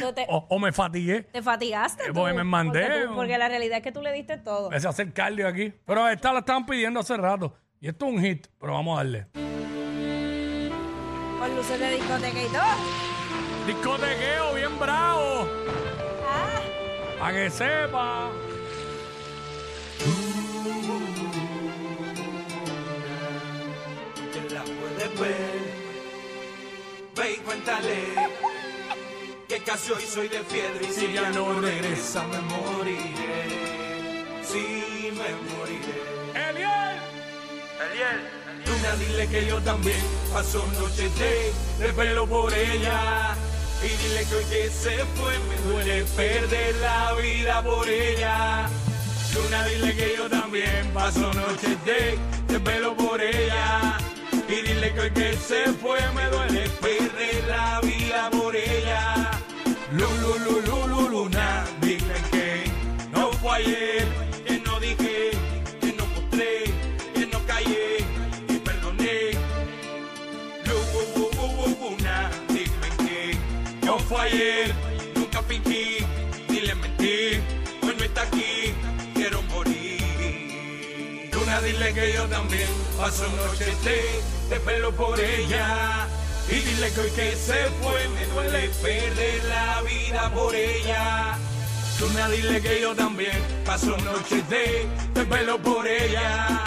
No te, O, o me fatigué. te fatigaste. Eh, tú, porque me mandé, Porque, tú- o- porque la realidad es que tú le diste todo. Empecé a hacer cardio aquí. Pero esta la estaban pidiendo hace rato. Y esto es un hit, pero vamos a darle. Con luces de discoteca y todo. Discotequeo bien bravo. Ah, Para que sepa. que la puedes ver. Ve y cuéntale casi hoy soy de piedra y si ya no regresa me moriré. Sí, me moriré. Eliel. Luna, dile que yo también paso noches de, de pelo por ella. Y dile que hoy que se fue me duele perder la vida por ella. Luna, dile que yo también paso noches de, de pelo por ella. Y dile que hoy que se fue me duele perder la vida por ella. Lulu, lu, lu, lu, luna, dile que no fue ayer, que no dije, que no mostré, que no callé, y perdoné. Lulu, lu, lu, luna, dile que no fue ayer, nunca fingí, ni le mentí, hoy no está aquí, quiero morir. Luna, dile que yo también paso noches de, de pelo por ella. Y dile que hoy que se fue me duele perder la vida por ella. Luna, dile que yo también paso noches de, pelo por ella.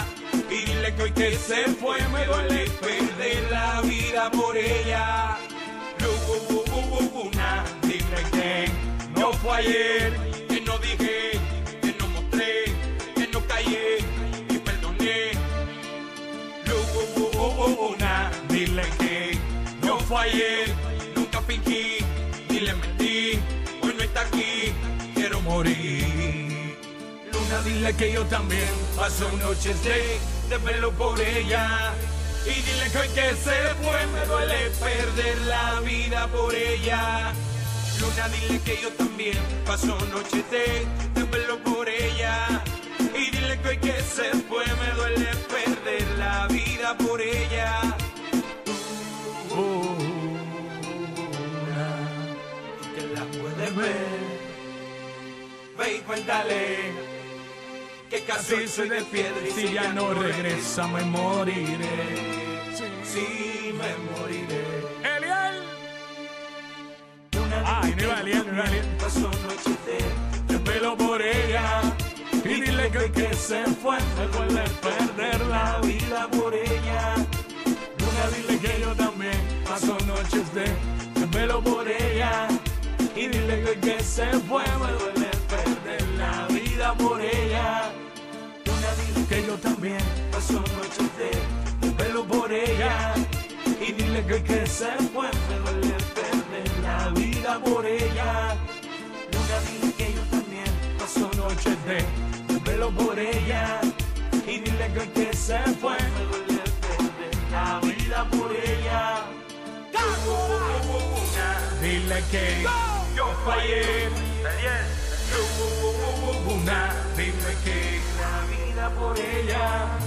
Y dile que hoy que se fue me duele perder la vida por ella. Luna, dile que no fue ayer, nunca fingí, ni le mentí, hoy no está aquí, quiero morir. Luna, dile que yo también paso noches de, de pelo por ella. Y dile que hoy que se fue me duele perder la vida por ella. Luna, dile que yo también paso noches de, de pelo Cuéntale que casi soy de piedra y si ya no regresa me moriré. Sí, me moriré. Eliel. Ay, no iba Eliel, no iba Eliel. De pelo por ella. Y dile que que se fue me duele perder la vida por ella. Luna, dile que yo también paso noches de, de pelo por ella. Y dile que hoy que se fue me duele vida por ella. Luna, dile que yo también paso noches de, pelo por ella. Y dile que que se fue me duele perder la vida por ella. Luna, dile que yo también paso noches de, pelo por ella. Y dile que se fue me duele perder la vida por ella. Dile que yo fallé. Luna, dile que la vida por ella.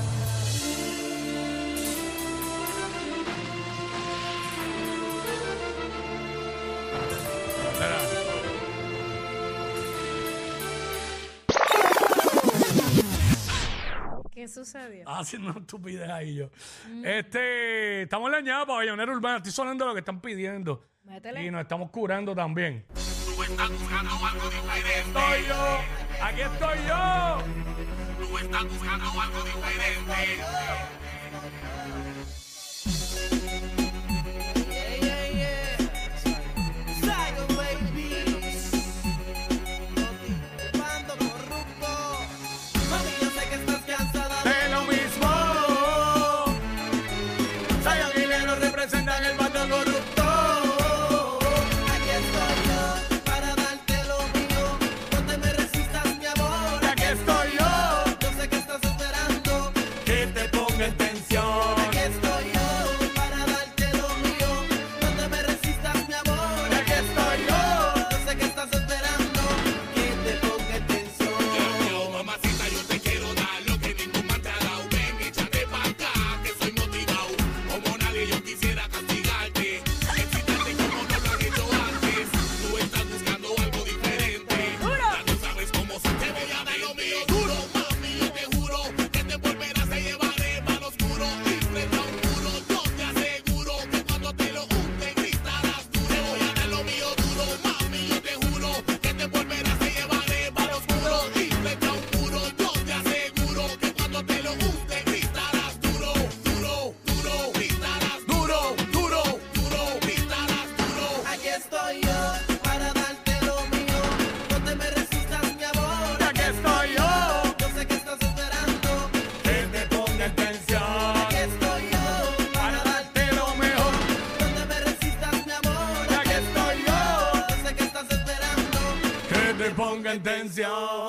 ¿Qué sucedió? Haciendo estupidez ahí yo. Este, estamos en la ñapa, pabellonera urbana. Estoy sonando lo que están pidiendo. Métele. Y nos estamos curando también. Estoy yo. Aquí estoy yo. De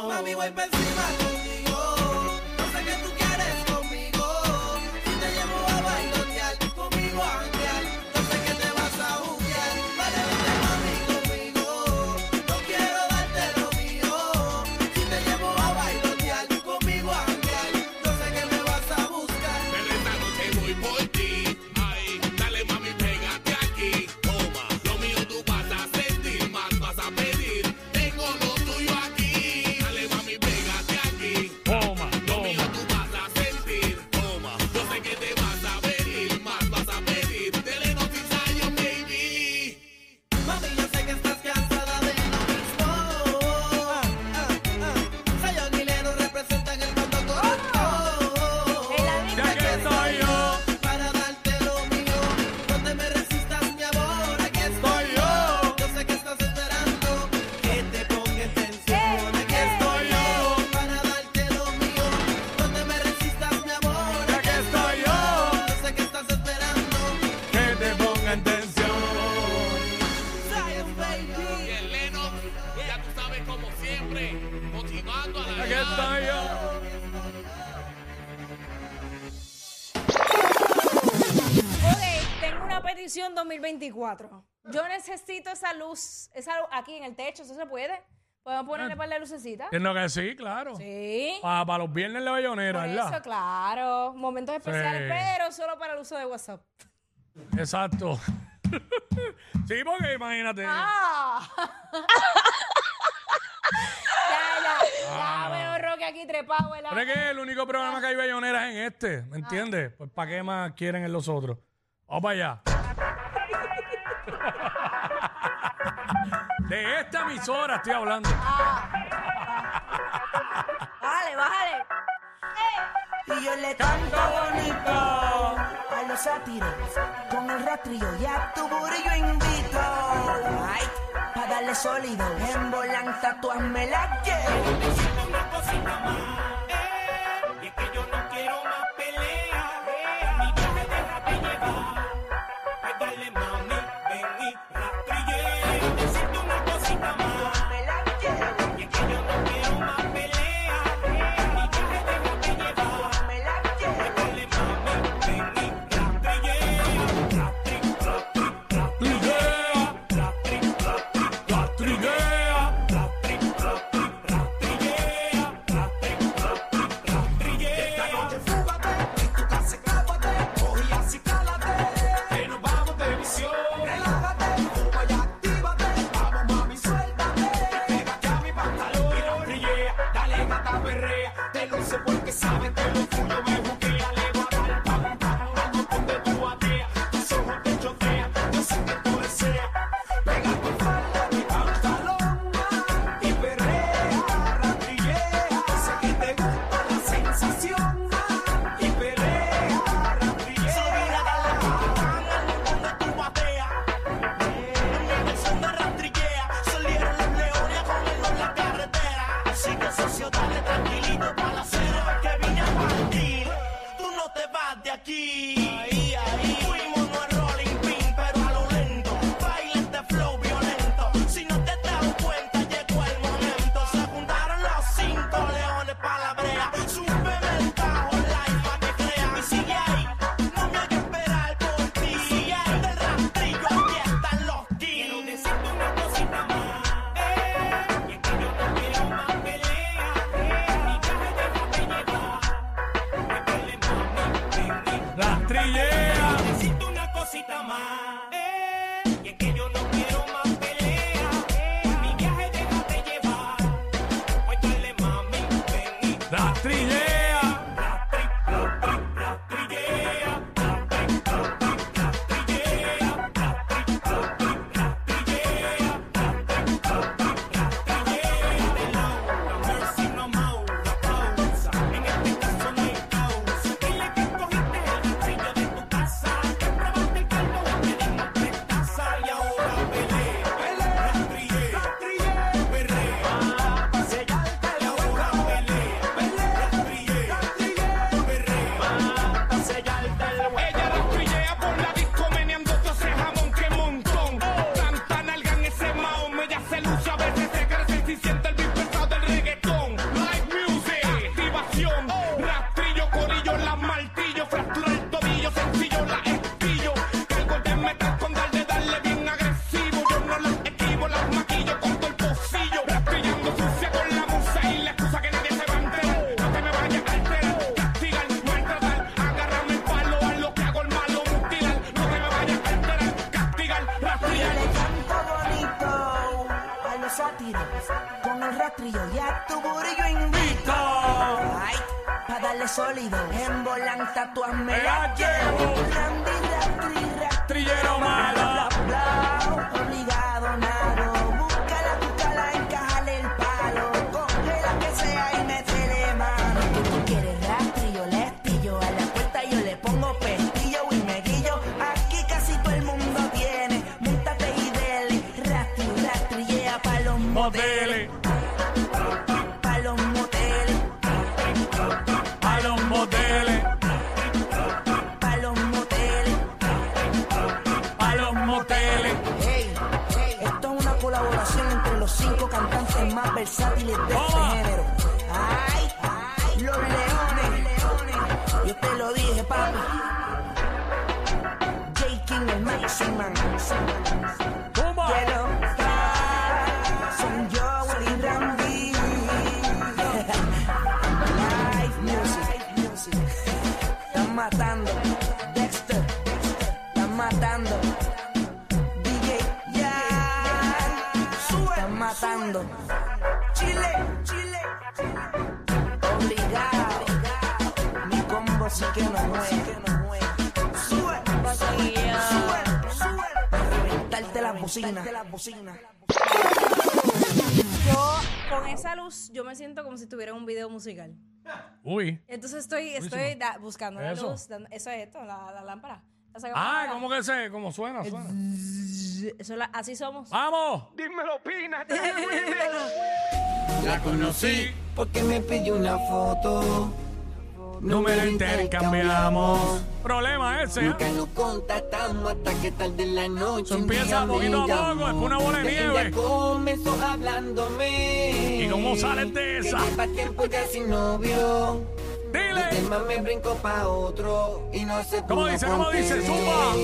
Mami, voy. 24. Yo necesito esa luz, esa aquí en el techo, ¿eso se puede? ¿Podemos ponerle ah. para la lucecita? Entiendo que sí, claro. Sí. Para, los viernes la bayonera, Por eso, claro. Momentos especiales, pero solo para el uso de WhatsApp. Exacto. sí, porque imagínate. ¡Ah! ya, ya. Ya ah. veo Roque aquí trepado, ¿verdad? Pero que el único programa que hay bayoneras es en este, ¿me ah. entiendes? Pues para qué más quieren en los otros. Vamos para allá. De esta emisora estoy hablando. Ah. Bájale, bájale. Y yo le canto bonito a los sátiros con el rastrillo y a tu burillo invito. Ay, para darle sólido en volanta tú hazme la que. una cosita más. Sólido. En volanta tu me la llevo. Randy, rastri, Trillero malo. Obligado, nado. Cantantes más versátiles de este género. Ay, ay, los leones. Yo te lo dije, papi. J. King, el. Tumba. Matando. Chile, Chile. Obligado. Mi combo sí que no mueve. Sube, sube, sube. A reventarte las bocinas. Yo, con esa luz, yo me siento como si estuviera en un video musical. Uy. Entonces estoy, estoy da- buscando la Eso. luz. dando- eso es esto, la, la lámpara. La saco Ah, para- ¿cómo que se? ¿Cómo suena? Suena. Eso la- así somos. ¡Vamos! La conocí. Porque me pidió una foto. Número intercambiamos. Problema ese, ¿eh? Nunca nos contactamos hasta que tarde en la noche. Eso un empieza me poquito a poco, llamó. después una bola de Ella nieve. comenzó hablándome. ¿Y cómo sales de Que esa? lleva tiempo ya sin novio. El Dile. tema me brincó pa' otro. Y no sé ¿Cómo dice? ¿Cómo dice? Zumba.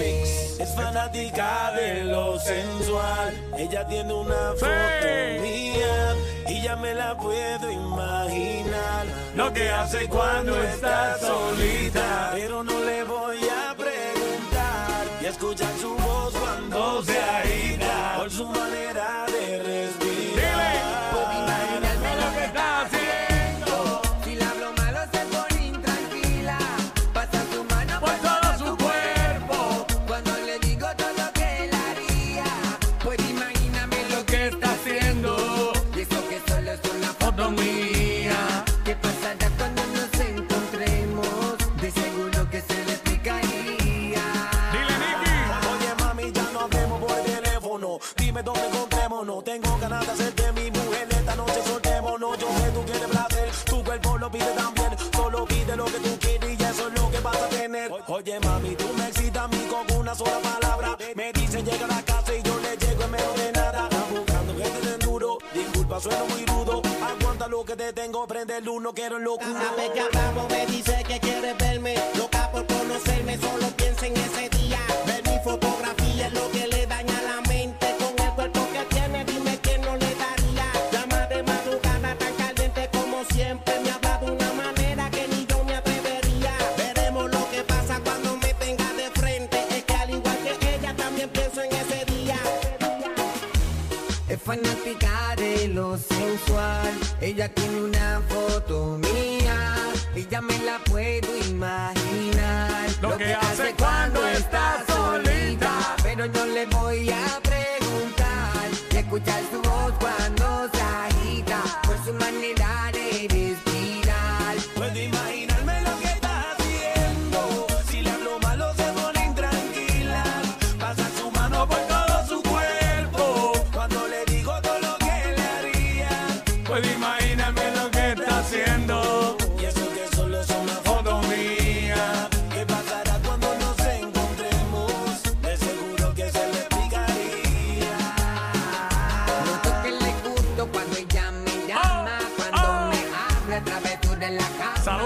Es fanática de lo sensual. Ella tiene una Sí. foto mía y ya me la puedo imaginar. Lo que hace cuando está solita. Pero no le voy a preguntar y escuchar su voz cuando se agita. Por su manera que te tengo. Prende el uno, quiero locura. Cada vez que hablamos me dice que quiere verme Loca por conocerme, solo piensa en ese día Ver mi fotografía es lo que le daña la mente agita. Por su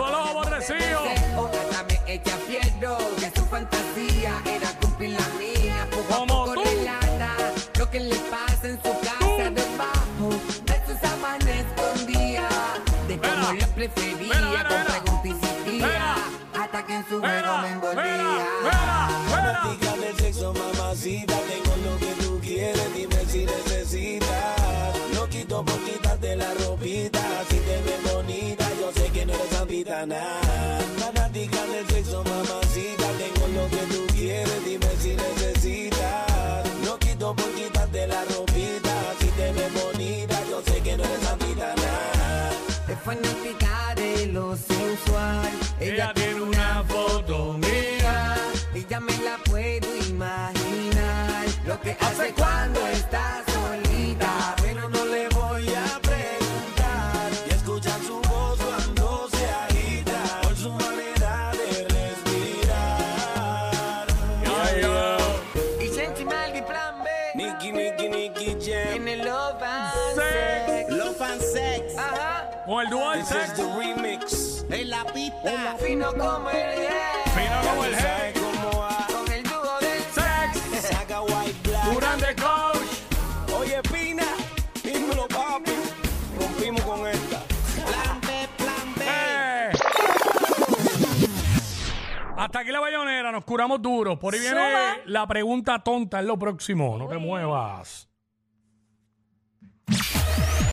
Saludos a los aborrecidos. Otra me echa fiero. Que su fantasía era cumplir la mía. Poco a Como poco tú. relata lo que le pasa en su casa debajo de sus sábanas escondía. De cómo le prefería. Mira, mira, con mira. preguntas. Hasta que en su juego me mira, envolvía. mira, mira. Fanática del sexo, mamacita. Tengo lo que mañana. Fanática del sexo, mamacita, tengo lo que tú quieres, dime si necesitas. No quito por quitarte la ropita, si te ves bonita, yo sé que no eres santitana. Es fanática de lo sensual, ella, ella tiene una foto mía, y ya me la puedo imaginar, lo que hace cuando Nicky Jam. En el Love and Sex. Sex. Love and sex. Ajá. Con el dual sex. remix. En la pista. Fino como el yeah. Fino como el hey. ¿Cómo va? Con el dúo del Sex. Saca white black. Durán de coach. Oye, Pina, dímelo, papi. Rompimos con esta. Hasta aquí la bayonera, nos curamos duro. Por ahí viene Suma. la pregunta tonta, es lo próximo. No te muevas.